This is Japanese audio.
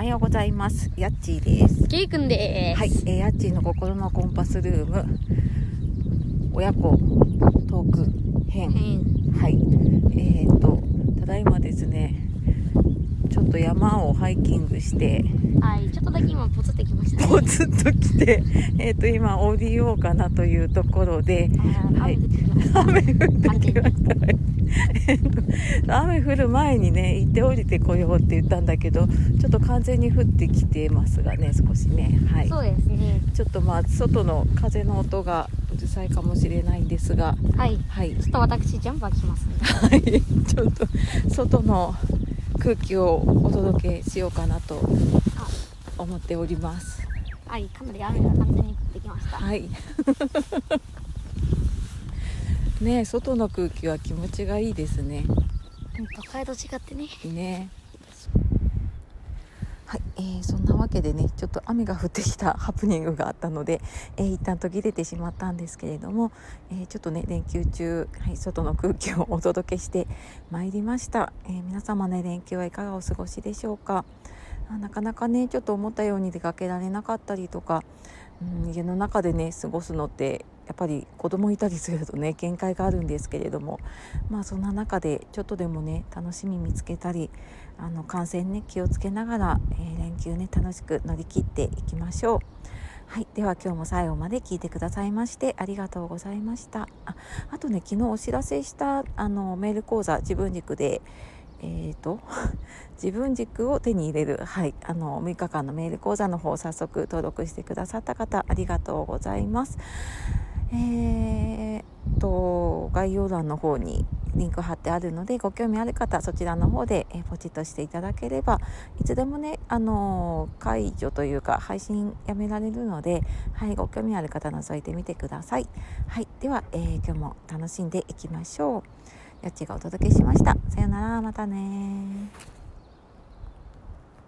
はようございます。やっちーです。ケイくんでーす。はい、えー、やっちーの心のコンパスルーム、親子トーク編。はい、えーと、ただいまですね、ちょっと山をハイキングして、はい、ちょっとだけ今ポツってきましたね。ポツッと来て、えーと、今降りようかなというところで、あはいー雨降ってきました。雨降ってきました。えっと雨降る前にね行って降りてこようって言ったんだけどちょっと完全に降ってきてますがね少しね。はい。そうですね。ちょっとまあ外の風の音がうるさいかもしれないんですが。はい。はい。ちょっと私ジャンパー着ますね。はい。ちょっと外の空気をお届けしようかなと思っております。はい、かなり雨が完全に降ってきました。はい。ね外の空気は気持ちがいいですね。うん都会と違ってね。ね。はい、えーそんなわけでねちょっと雨が降ってきた ハプニングがあったので、えー一旦途切れてしまったんですけれども、えーちょっとね連休中、はい、外の空気をお届けしてまいりました、えー皆様ね連休はいかがお過ごしでしょうか。あなかなかねちょっと思ったように出かけられなかったりとか、うん、家の中でね過ごすのってやっぱり子供いたりするとね 限界があるんですけれどもまあそんな中でちょっとでもね楽しみ見つけたりあの感染ね気をつけながら、えー連休ね楽しく乗り切っていきましょう。はい、では今日も最後まで聞いてくださいましてありがとうございました。ああとね昨日お知らせしたあのメール講座自分軸でえー、と 自分軸を手に入れる、はい、あの6日間のメール講座の方早速登録してくださった方ありがとうございます。えー、と概要欄の方にリンク貼ってあるのでご興味ある方そちらの方で、えポチッとしていただければいつでもね、あの解除というか配信やめられるので、はい、ご興味ある方覗いてみてください。はい、では、えー今日も楽しんでいきましょう。やっちがお届けしました。さよなら、またね